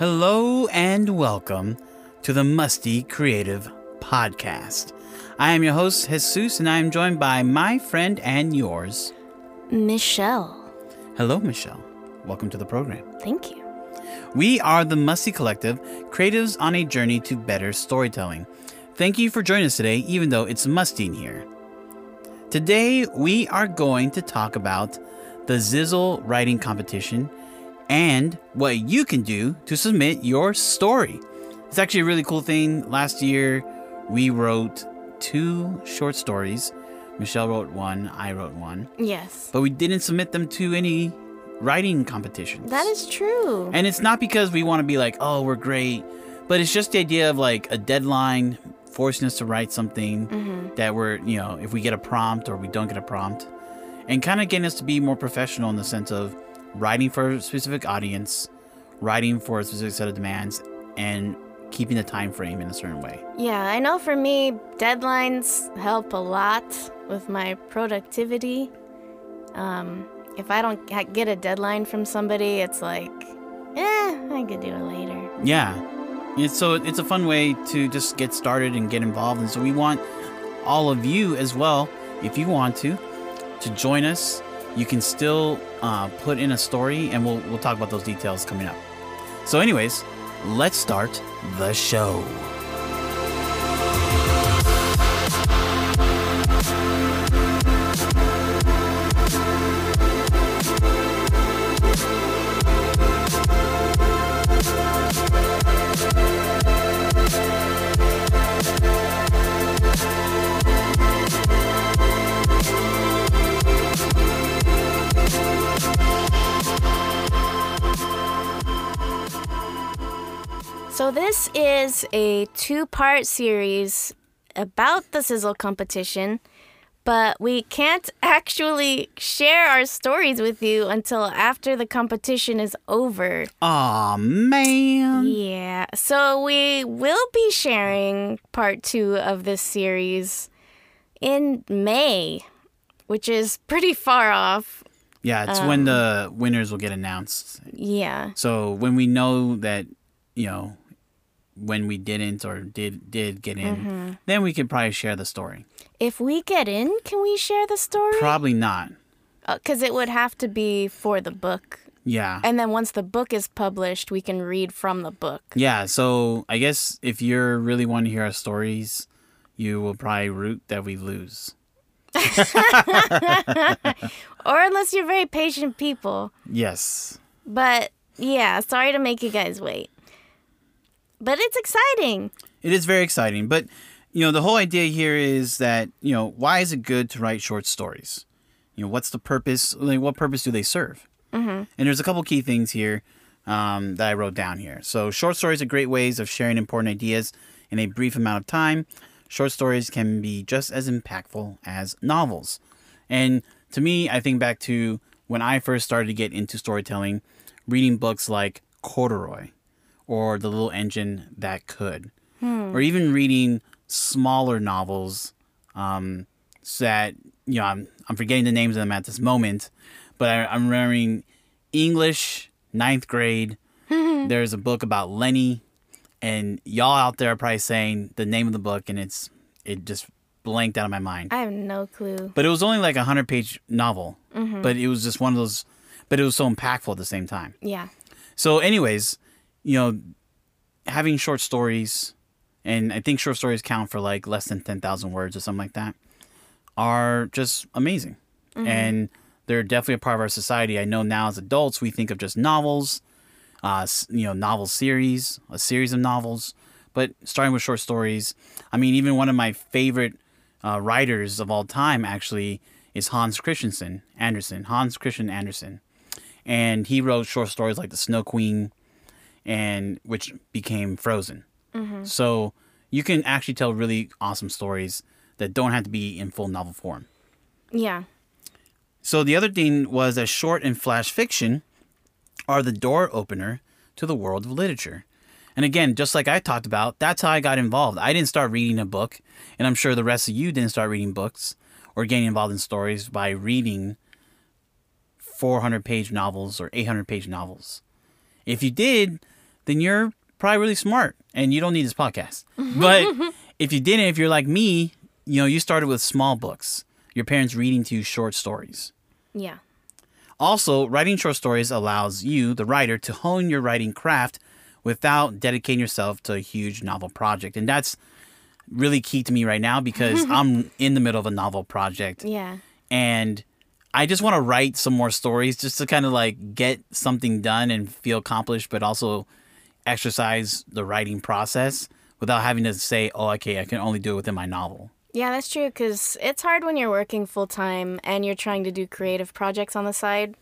Hello and welcome to the Musty Creative Podcast. I am your host, Jesús, and I am joined by my friend and yours, Michelle. Hello, Michelle. Welcome to the program. Thank you. We are the Musty Collective, creatives on a journey to better storytelling. Thank you for joining us today, even though it's musty in here. Today, we are going to talk about the Zizzle writing competition and what you can do to submit your story. It's actually a really cool thing. Last year, we wrote two short stories. Michelle wrote one, I wrote one, Yes. but we didn't submit them to any writing competitions. That is true. And it's not because we want to be like, oh, we're great, but it's just the idea of like a deadline forcing us to write something Mm-hmm. that we're, you know, if we get a prompt or we don't get a prompt, and kind of getting us to be more professional in the sense of writing for a specific audience, writing for a specific set of demands, and keeping the time frame in a certain way. Yeah, I know for me, deadlines help a lot with my productivity. Um, if I don't get a deadline from somebody, it's like, eh, I could do it later. Yeah. It's, so it's a fun way to just get started and get involved. And so we want all of you as well, if you want to, to join us. You can still uh, put in a story, and we'll, we'll talk about those details coming up. So, anyways, let's start the show. So, this is a two part series about the Zizzle competition, but we can't actually share our stories with you until after the competition is over. Aw, man. Yeah, so we will be sharing part two of this series in May, which is pretty far off. Yeah, it's when um, the winners will get announced. Yeah. So, when we know that, you know, when we didn't or did did get in, mm-hmm. then we could probably share the story. If we get in, can we share the story? Probably not. Uh, because it would have to be for the book. Yeah. And then once the book is published, we can read from the book. Yeah, so I guess if you're really wanting to hear our stories, you will probably root that we lose. Or unless you're very patient people. Yes. But yeah, sorry to make you guys wait. But it's exciting. It is very exciting, but you know, the whole idea here is that, you know, why is it good to write short stories? You know, what's the purpose? Like, what purpose do they serve? Mm-hmm. And there's a couple key things here um, that I wrote down here. So, short stories are great ways of sharing important ideas in a brief amount of time. Short stories can be just as impactful as novels. And to me, I think back to when I first started to get into storytelling, reading books like Corduroy or The Little Engine That Could, or even reading smaller novels um, so that, you know, I'm, I'm forgetting the names of them at this moment, but I, I'm remembering English, ninth grade. There's a book about Lenny, and y'all out there are probably saying the name of the book, and it's it just blanked out of my mind I have no clue. but it was only like a hundred page novel. But it was just one of those. But it was so impactful at the same time. Yeah. So, anyways, you know, having short stories, and I think short stories count for like less than ten thousand words or something like that, are just amazing, and they're definitely a part of our society. I know now as adults we think of just novels, uh, you know, novel series, a series of novels, but starting with short stories. I mean, even one of my favorite uh, writers of all time actually is Hans Christensen Andersen. Hans Christian Andersen, and he wrote short stories like The Snow Queen, and which became Frozen. Mm-hmm. So you can actually tell really awesome stories that don't have to be in full novel form. Yeah. So the other thing was that short and flash fiction are the door opener to the world of literature. And again, just like I talked about, that's how I got involved. I didn't start reading a book, and I'm sure the rest of you didn't start reading books or getting involved in stories by reading 400 page novels or 800 page novels. If you did, then you're probably really smart and you don't need this podcast. But if you didn't, if you're like me, you know, you started with small books, your parents reading to you short stories. Yeah. Also, writing short stories allows you, the writer, to hone your writing craft without dedicating yourself to a huge novel project. And that's really key to me right now because I'm in the middle of a novel project Yeah. and I just want to write some more stories just to kind of like get something done and feel accomplished, but also exercise the writing process without having to say, oh, okay, I can only do it within my novel. Yeah, that's true because it's hard when you're working full time and you're trying to do creative projects on the side.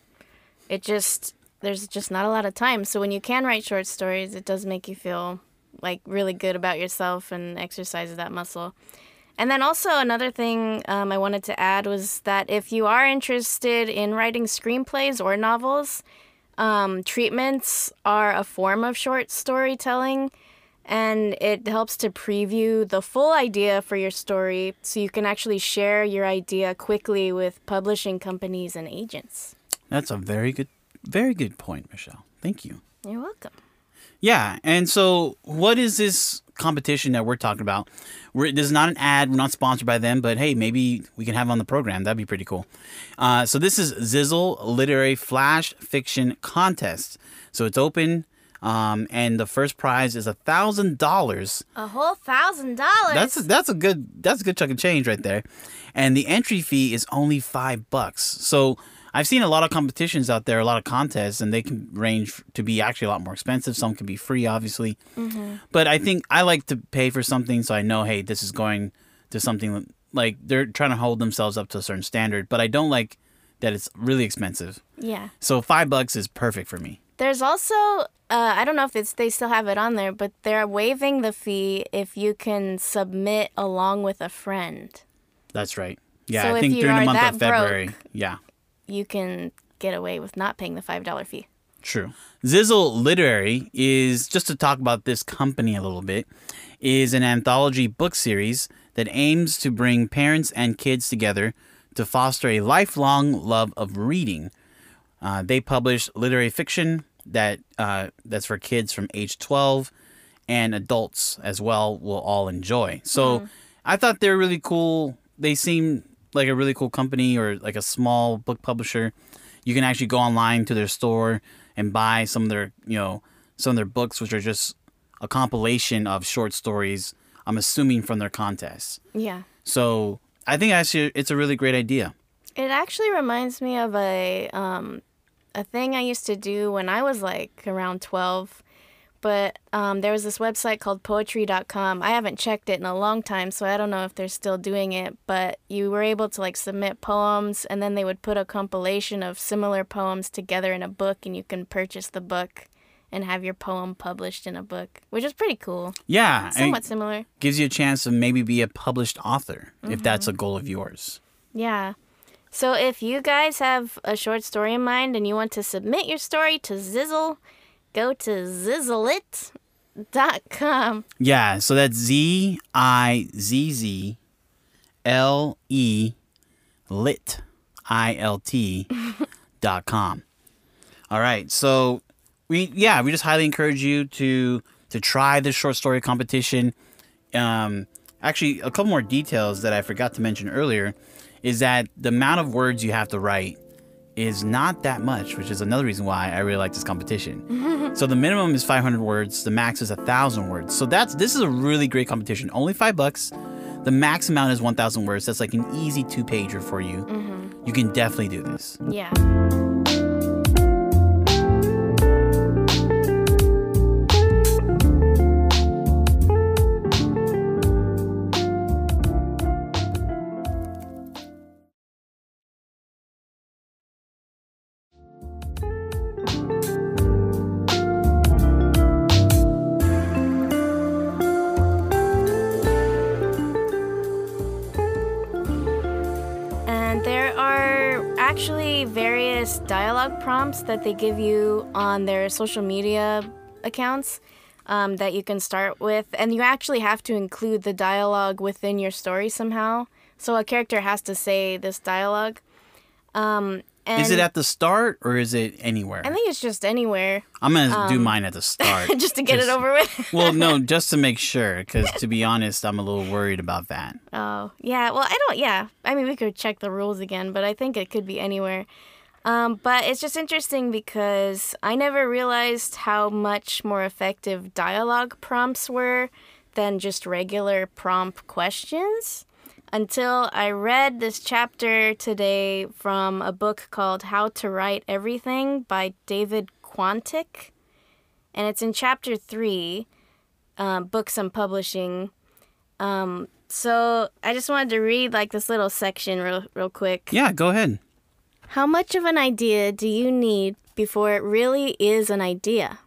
It just, there's just not a lot of time. So when you can write short stories, it does make you feel like really good about yourself and exercises that muscle. And then also another thing um, I wanted to add was that if you are interested in writing screenplays or novels, um, treatments are a form of short storytelling and it helps to preview the full idea for your story so you can actually share your idea quickly with publishing companies and agents. That's a very good, very good point, Michelle. Thank you. You're welcome. Yeah, and so what is this competition that we're talking about? We're, this is not an ad. We're not sponsored by them, but hey, maybe we can have on the program. That'd be pretty cool. Uh, so this is Zizzle Literary Flash Fiction Contest. So it's open, um, and the first prize is a thousand dollars. A whole thousand dollars. That's that's a good that's a good chunk of change right there, and the entry fee is only five bucks. So I've seen a lot of competitions out there, a lot of contests, and they can range to be actually a lot more expensive. Some can be free, obviously, but I think I like to pay for something so I know, hey, this is going to something like they're trying to hold themselves up to a certain standard. But I don't like that it's really expensive. yeah. So five bucks is perfect for me. There's also uh, I don't know if it's they still have it on there, but they're waiving the fee if you can submit along with a friend. That's right. Yeah, So I think during the month of February. broke- Yeah. You can get away with not paying the five dollar fee. True. Zizzle Literary is just to talk about this company a little bit. Is an anthology book series that aims to bring parents and kids together to foster a lifelong love of reading. Uh, they publish literary fiction that uh, that's for kids from age 12 and adults as well will all enjoy. So I thought they were really cool. They seem like a really cool company or like a small book publisher. You can actually go online to their store and buy some of their, you know, some of their books, which are just a compilation of short stories. I'm assuming from their contests. Yeah. So I think actually it's a really great idea. It actually reminds me of a um, a thing I used to do when I was like around 12. But um, there was this website called poetry.com. I haven't checked it in a long time, so I don't know if they're still doing it. But you were able to like submit poems, and then they would put a compilation of similar poems together in a book, and you can purchase the book and have your poem published in a book, which is pretty cool. Yeah, Somewhat similar. gives you a chance to maybe be a published author if that's a goal of yours. Yeah. So if you guys have a short story in mind and you want to submit your story to Zizzle, go to zizzlelit.com. Yeah, so that's Z I Z Z L E lit I L T dot com. All right, so we yeah we just highly encourage you to to try this short story competition. Um, actually, a couple more details that I forgot to mention earlier is that the amount of words you have to write is not that much, which is another reason why I really like this competition. so the minimum is 500 words, the max is 1,000 words. So that's this is a really great competition. Only five bucks. The max amount is 1,000 words. That's like an easy two pager for you. Mm-hmm. You can definitely do this. Yeah. Actually various dialogue prompts that they give you on their social media accounts um, that you can start with. And you actually have to include the dialogue within your story somehow. So a character has to say this dialogue. Um, And is it at the start or is it anywhere? I think it's just anywhere, I'm gonna do mine at the start. just to get it over with. well, no, just to make sure, because to be honest, I'm a little worried about that. Oh, yeah. Well, I don't. Yeah. I mean, we could check the rules again, but I think it could be anywhere. Um, but it's just interesting because I never realized how much more effective dialogue prompts were than just regular prompt questions until I read this chapter today from a book called How to Write Everything by David Quantick. And it's in chapter three, um, Books and Publishing. Um, so I just wanted to read like this little section real, real quick. Yeah, go ahead. How much of an idea do you need before it really is an idea?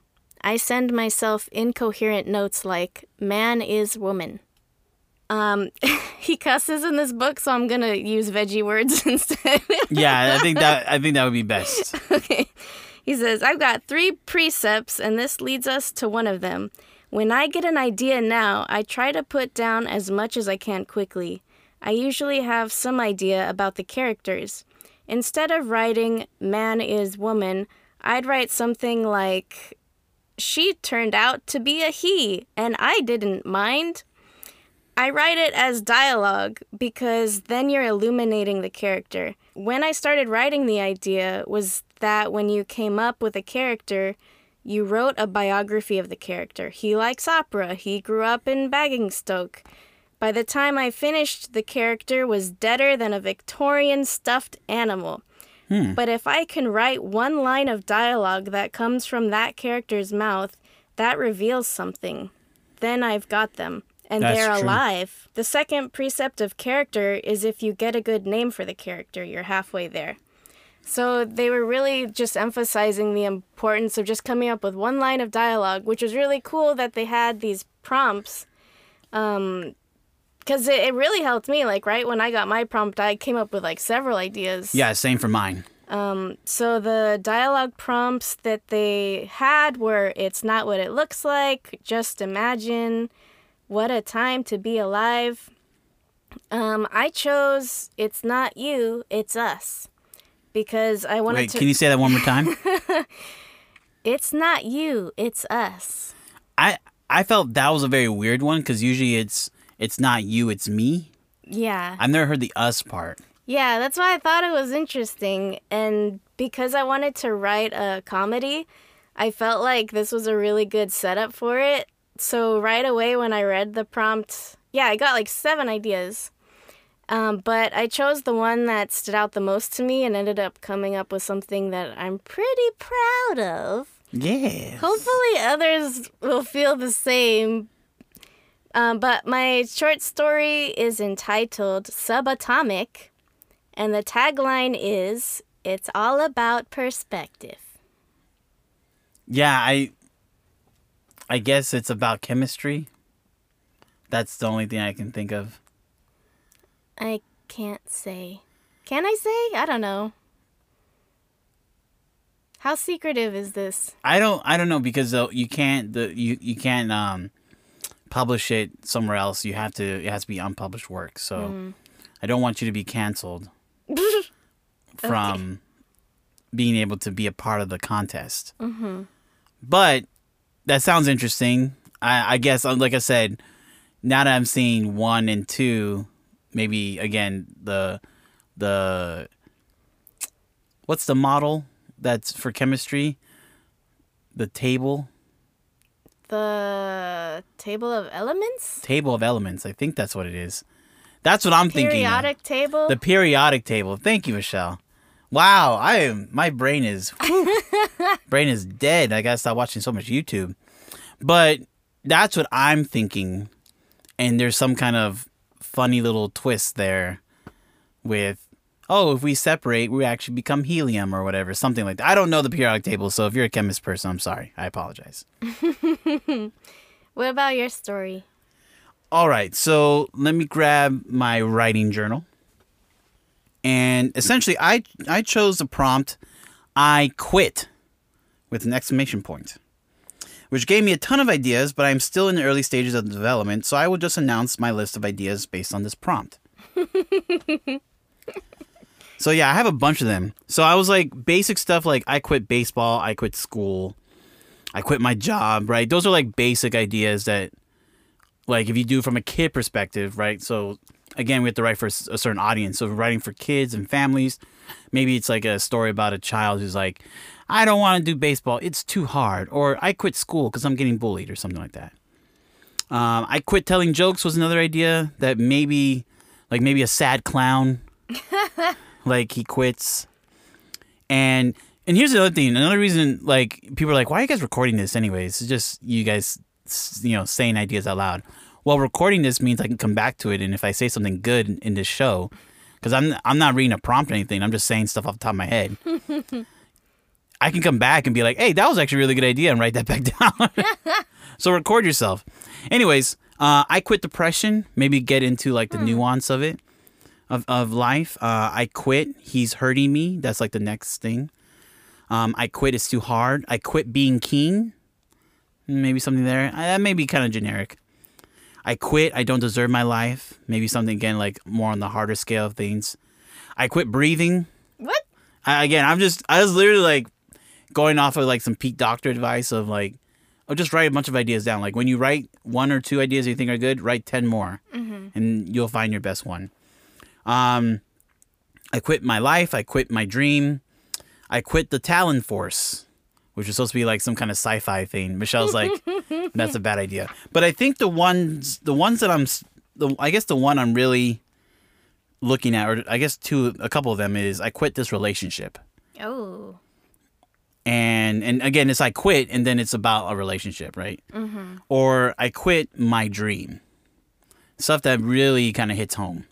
I send myself incoherent notes like, man is woman. Um, he cusses in this book, so I'm gonna use veggie words instead. Yeah, I think that I think that would be best. okay. He says, I've got three precepts, and this leads us to one of them. When I get an idea now, I try to put down as much as I can quickly. I usually have some idea about the characters. Instead of writing man is woman, I'd write something like she turned out to be a he, and I didn't mind. I write it as dialogue because then you're illuminating the character. When I started writing the idea was that when you came up with a character, you wrote a biography of the character. He likes opera. He grew up in Basingstoke. By the time I finished, the character was deader than a Victorian stuffed animal. Hmm. But if I can write one line of dialogue that comes from that character's mouth, that reveals something. Then I've got them. And That's they're true. alive. The second precept of character is if you get a good name for the character, you're halfway there. So they were really just emphasizing the importance of just coming up with one line of dialogue, which was really cool that they had these prompts. Um, because it, it really helped me. Like, right when I got my prompt, I came up with like several ideas. Yeah, same for mine. Um, So the dialogue prompts that they had were it's not what it looks like, just imagine, what a time to be alive. Um, I chose it's not you, it's us. Because I wanted Wait, to can you say that one more time? It's not you, it's us. I I felt that was a very weird one because usually it's it's not you, it's me. Yeah. I've never heard the us part. Yeah, that's why I thought it was interesting. And because I wanted to write a comedy, I felt like this was a really good setup for it. So right away when I read the prompt, yeah, I got like seven ideas. Um, but I chose the one that stood out the most to me and ended up coming up with something that I'm pretty proud of. Yeah. Hopefully, others will feel the same. Um, but my short story is entitled Subatomic, and the tagline is It's all about perspective. Yeah, I I guess it's about chemistry. That's the only thing I can think of. I can't say. Can I say? I don't know. How secretive is this? I don't I don't know because uh, you can't the you you can't um publish it somewhere else. You have to it has to be unpublished work. So I don't want you to be canceled from being able to be a part of the contest. Mm-hmm. But that sounds interesting. I, I guess, uh, like I said, now that I'm seeing one and two, maybe again the the what's the model that's for chemistry? The table, The table of elements? table of elements. I think that's what it is. That's what I'm thinking. of. Periodic table? The periodic table. Thank you, Michelle. Wow, I am. My brain is brain is dead. I gotta stop watching so much YouTube. But that's what I'm thinking, and there's some kind of funny little twist there, with oh, if we separate, we actually become helium or whatever, something like that. I don't know the periodic table, so if you're a chemist person, I'm sorry. I apologize. what about your story? All right, so let me grab my writing journal. And essentially, I I chose the prompt, "I quit," with an exclamation point, which gave me a ton of ideas. But I'm still in the early stages of the development, so I will just announce my list of ideas based on this prompt. So yeah, I have a bunch of them. So I was like basic stuff like I quit baseball, I quit school, I quit my job, right? Those are like basic ideas that like if you do from a kid perspective, right? So again, we have to write for a certain audience. So if we're writing for kids and families, maybe it's like a story about a child who's like, I don't want to do baseball. It's too hard. Or I quit school because I'm getting bullied or something like that. Um, I quit telling jokes was another idea that maybe, like maybe a sad clown, like he quits. And and here's the other thing. Another reason, like people are like, why are you guys recording this anyways? It's just you guys, you know, saying ideas out loud. Well, recording this means I can come back to it, and if I say something good in- in this show, because I'm I'm not reading a prompt or anything, I'm just saying stuff off the top of my head. I can come back and be like, hey, that was actually a really good idea, and write that back down. so record yourself. Anyways, uh, I quit depression. Maybe get into like the nuance of it, of of life. Uh, I quit. He's hurting me. That's like the next thing. Um, I quit. It's too hard. I quit being king. Maybe something there. Uh, That may be kind of generic. I quit. I don't deserve my life. Maybe something again like more on the harder scale of things. I quit breathing. What? I, again, I'm just I was literally like going off of like some peak doctor advice of like, oh, just write a bunch of ideas down. Like when you write one or two ideas you think are good, write ten more, and you'll find your best one. Um, I quit my life. I quit my dream. I quit the Talon Force, which was supposed to be like some kind of sci-fi thing. Michelle's like, that's a bad idea. But I think the ones, the ones that I'm, the I guess the one I'm really looking at, or I guess two, a couple of them is I quit this relationship Oh. and and again it's i quit and then it's about a relationship right mm-hmm. or i quit my dream stuff that really kind of hits home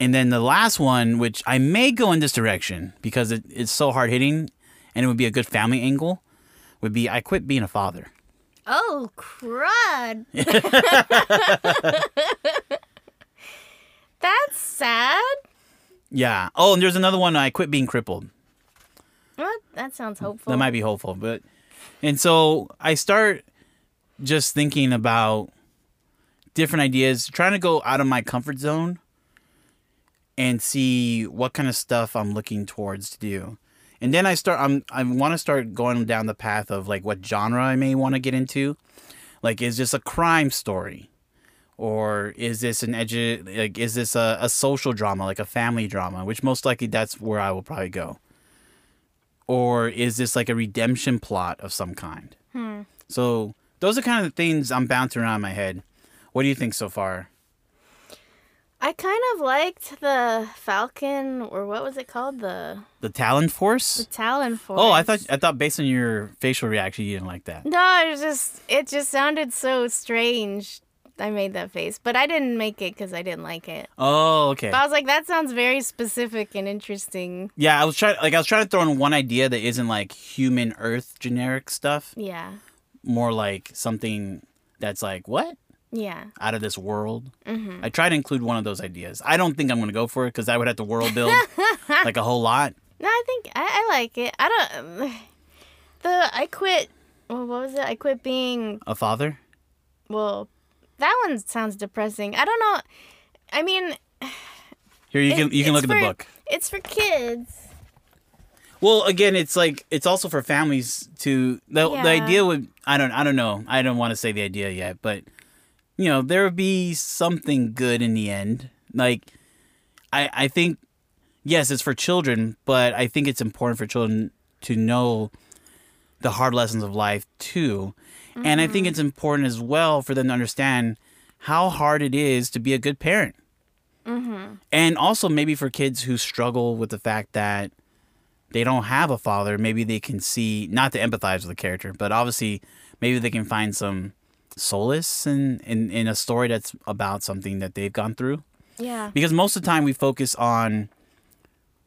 and then the last one which i may go in this direction because it, it's so hard hitting and it would be a good family angle would be i quit being a father Oh, crud. That's sad. yeah oh and there's another one i quit being crippled What? That sounds hopeful. that might be hopeful but and so i start just thinking about different ideas trying to go out of my comfort zone and see what kind of stuff i'm looking towards to do and then i start i'm i want to start going down the path of like what genre i may want to get into like is this a crime story or is this an edu- like is this a, a social drama like a family drama which most likely that's where i will probably go or is this like a redemption plot of some kind? Hmm. So those are kind of the things I'm bouncing around in my head. What do you think so far? I kind of liked the Falcon, or what was it called? The The Talon Force. the Talon Force. Oh, I thought I thought based on your facial reaction you didn't like that. No, it was just it just sounded so strange. I made that face, but I didn't make it because I didn't like it. Oh, okay. But I was like, that sounds very specific and interesting. Yeah, I was trying like I was trying to throw in one idea that isn't like human Earth generic stuff, Yeah, more like something that's like what yeah. out of this world. Mm-hmm. I try to include one of those ideas. I don't think I'm gonna go for it because I would have to world build like a whole lot. No, I think I, I like it. I don't. The I quit. Well, what was it? I quit being. A father. Well, that one sounds depressing. I don't know. I mean, Here you it- can you can look at the book. It's for kids. Well, again, it's like it's also for families to the the idea would I don't I don't know I don't want to say the idea yet, but you know there would be something good in the end. Like I I think yes, it's for children, but I think it's important for children to know the hard lessons of life too, and I think mm-hmm. it's important as well for them to understand how hard it is to be a good parent. Mm-hmm. And also maybe for kids who struggle with the fact that they don't have a father, maybe they can see not to empathize with the character, but obviously maybe they can find some solace in, in, in a story that's about something that they've gone through. Yeah. Because most of the time we focus on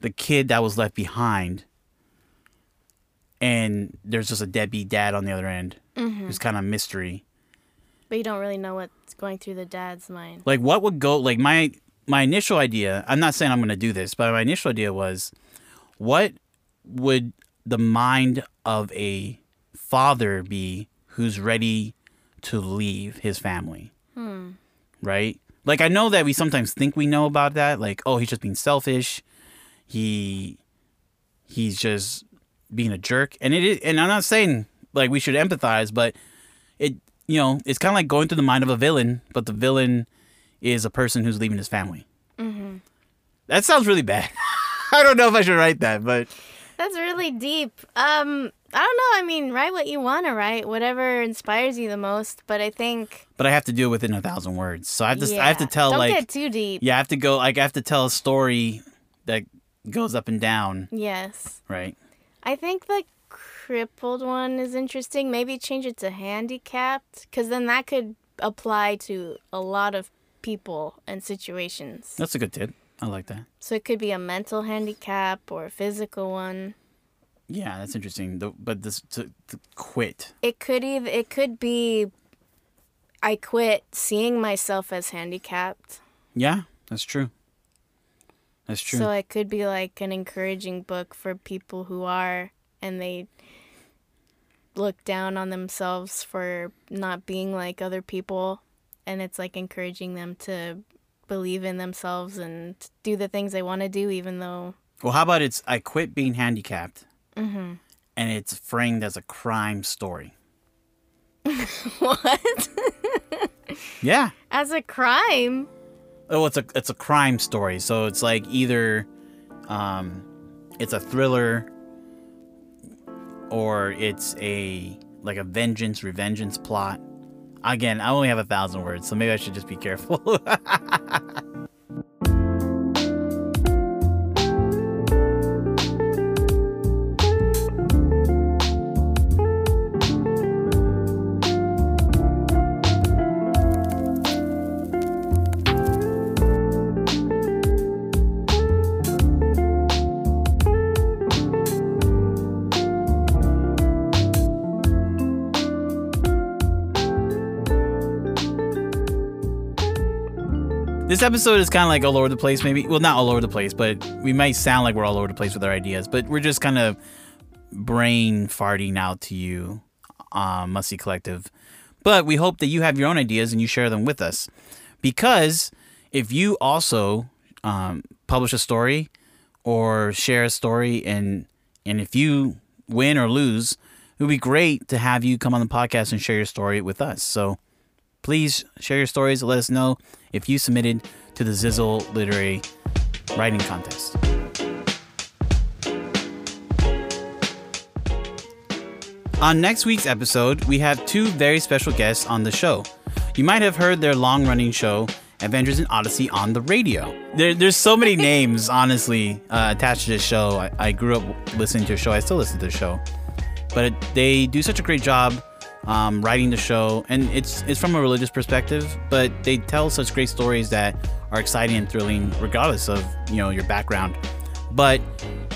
the kid that was left behind and there's just a deadbeat dad on the other end mm-hmm. who's kind of mystery. But you don't really know what's going through the dad's mind. Like what would go like my my initial idea, I'm not saying I'm going to do this, but my initial idea was what would the mind of a father be who's ready to leave his family? Right? Like I know that we sometimes think we know about that, like oh, he's just being selfish. he he's just being a jerk. And it is, and I'm not saying like we should empathize, but it you know it's kind of like going through the mind of a villain, but the villain is a person who's leaving his family. Mm-hmm. That sounds really bad. I don't know if I should write that, but That's really deep. Um, I don't know. I mean, write what you want to write, whatever inspires you the most. But I think but I have to do it within a thousand words. So I have to Yeah. I have to tell Don't like get too deep. yeah, I have to go like I have to tell a story that goes up and down, Yes. right? I think the crippled one is interesting. Maybe change it to handicapped, because then that could apply to a lot of people and situations. That's a good tip. I like that. So it could be a mental handicap or a physical one. Yeah, that's interesting. The, but this to, to quit. It could either it could be I quit seeing myself as handicapped. Yeah, that's true. That's true. So it could be like an encouraging book for people who are and they look down on themselves for not being like other people and it's like encouraging them to believe in themselves and do the things they want to do even though well, how about it's I quit being handicapped, mm-hmm. and it's framed as a crime story. what Yeah. as a crime Oh, it's a it's a crime story. So it's like either, um, it's a thriller, or it's a like a vengeance, revengeance plot. Again, I only have a thousand words, so maybe I should just be careful. This episode is kind of like all over the place, maybe. Well, not all over the place, but we might sound like we're all over the place with our ideas. But we're just kind of brain farting out to you, um, Musty Collective. But we hope that you have your own ideas and you share them with us. Because if you also um, publish a story or share a story, and and if you win or lose, it would be great to have you come on the podcast and share your story with us. So please share your stories. And let us know if you submitted to the Zizzle Literary Writing Contest. On next week's episode, we have two very special guests on the show. You might have heard their long running show, Adventures in Odyssey, on the radio. There, there's so many names, honestly, uh, attached to this show. I, I grew up listening to a show, I still listen to the show. But it, they do such a great job um, writing the show, and it's it's from a religious perspective, but they tell such great stories that are exciting and thrilling, regardless of you know your background. But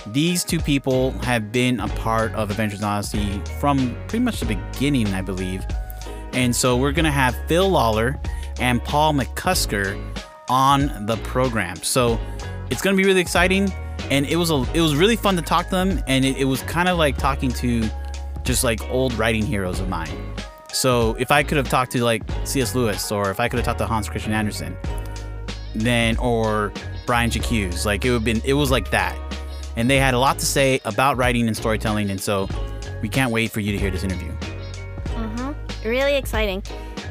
these two people have been a part of Adventures in Odyssey from pretty much the beginning, I believe. And so we're gonna have Phil Lollar and Paul McCusker on the program. So it's gonna be really exciting, and it was a it was really fun to talk to them, and it, it was kind of like talking to just like old writing heroes of mine. So if I could have talked to like C.S. Lewis, or if I could have talked to Hans Christian Andersen, then or Brian Jacques, like it would have been it was like that. And they had a lot to say about writing and storytelling, and so we can't wait for you to hear this interview. Mm-hmm. Really exciting.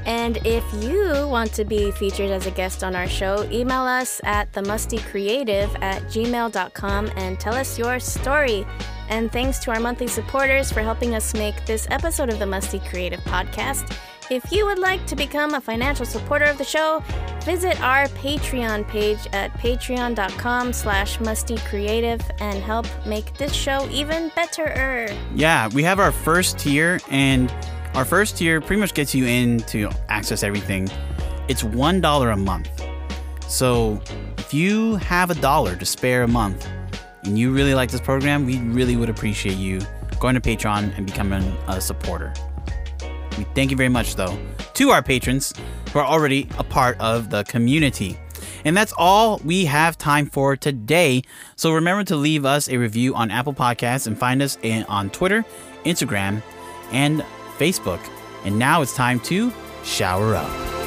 And if you want to be featured as a guest on our show, email us at themustycreative at gmail.com and tell us your story. And thanks to our monthly supporters for helping us make this episode of the Musty Creative Podcast. If you would like to become a financial supporter of the show, visit our Patreon page at patreon.com slash mustycreative and help make this show even better. Yeah, we have our first tier, and our first tier pretty much gets you in to access everything. It's one dollar a month. So if you have a dollar to spare a month and you really like this program, we really would appreciate you going to Patreon and becoming a supporter. We thank you very much, though, to our patrons who are already a part of the community. And that's all we have time for today. So remember to leave us a review on Apple Podcasts and find us in, on Twitter, Instagram, and Facebook. And now it's time to shower up.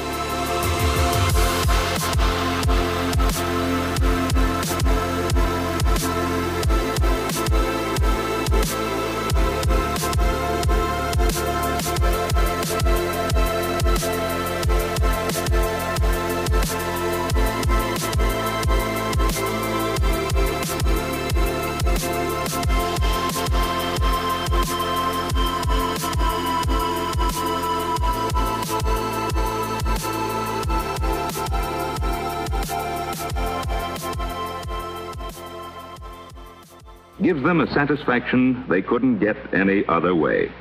Gives them a satisfaction they couldn't get any other way.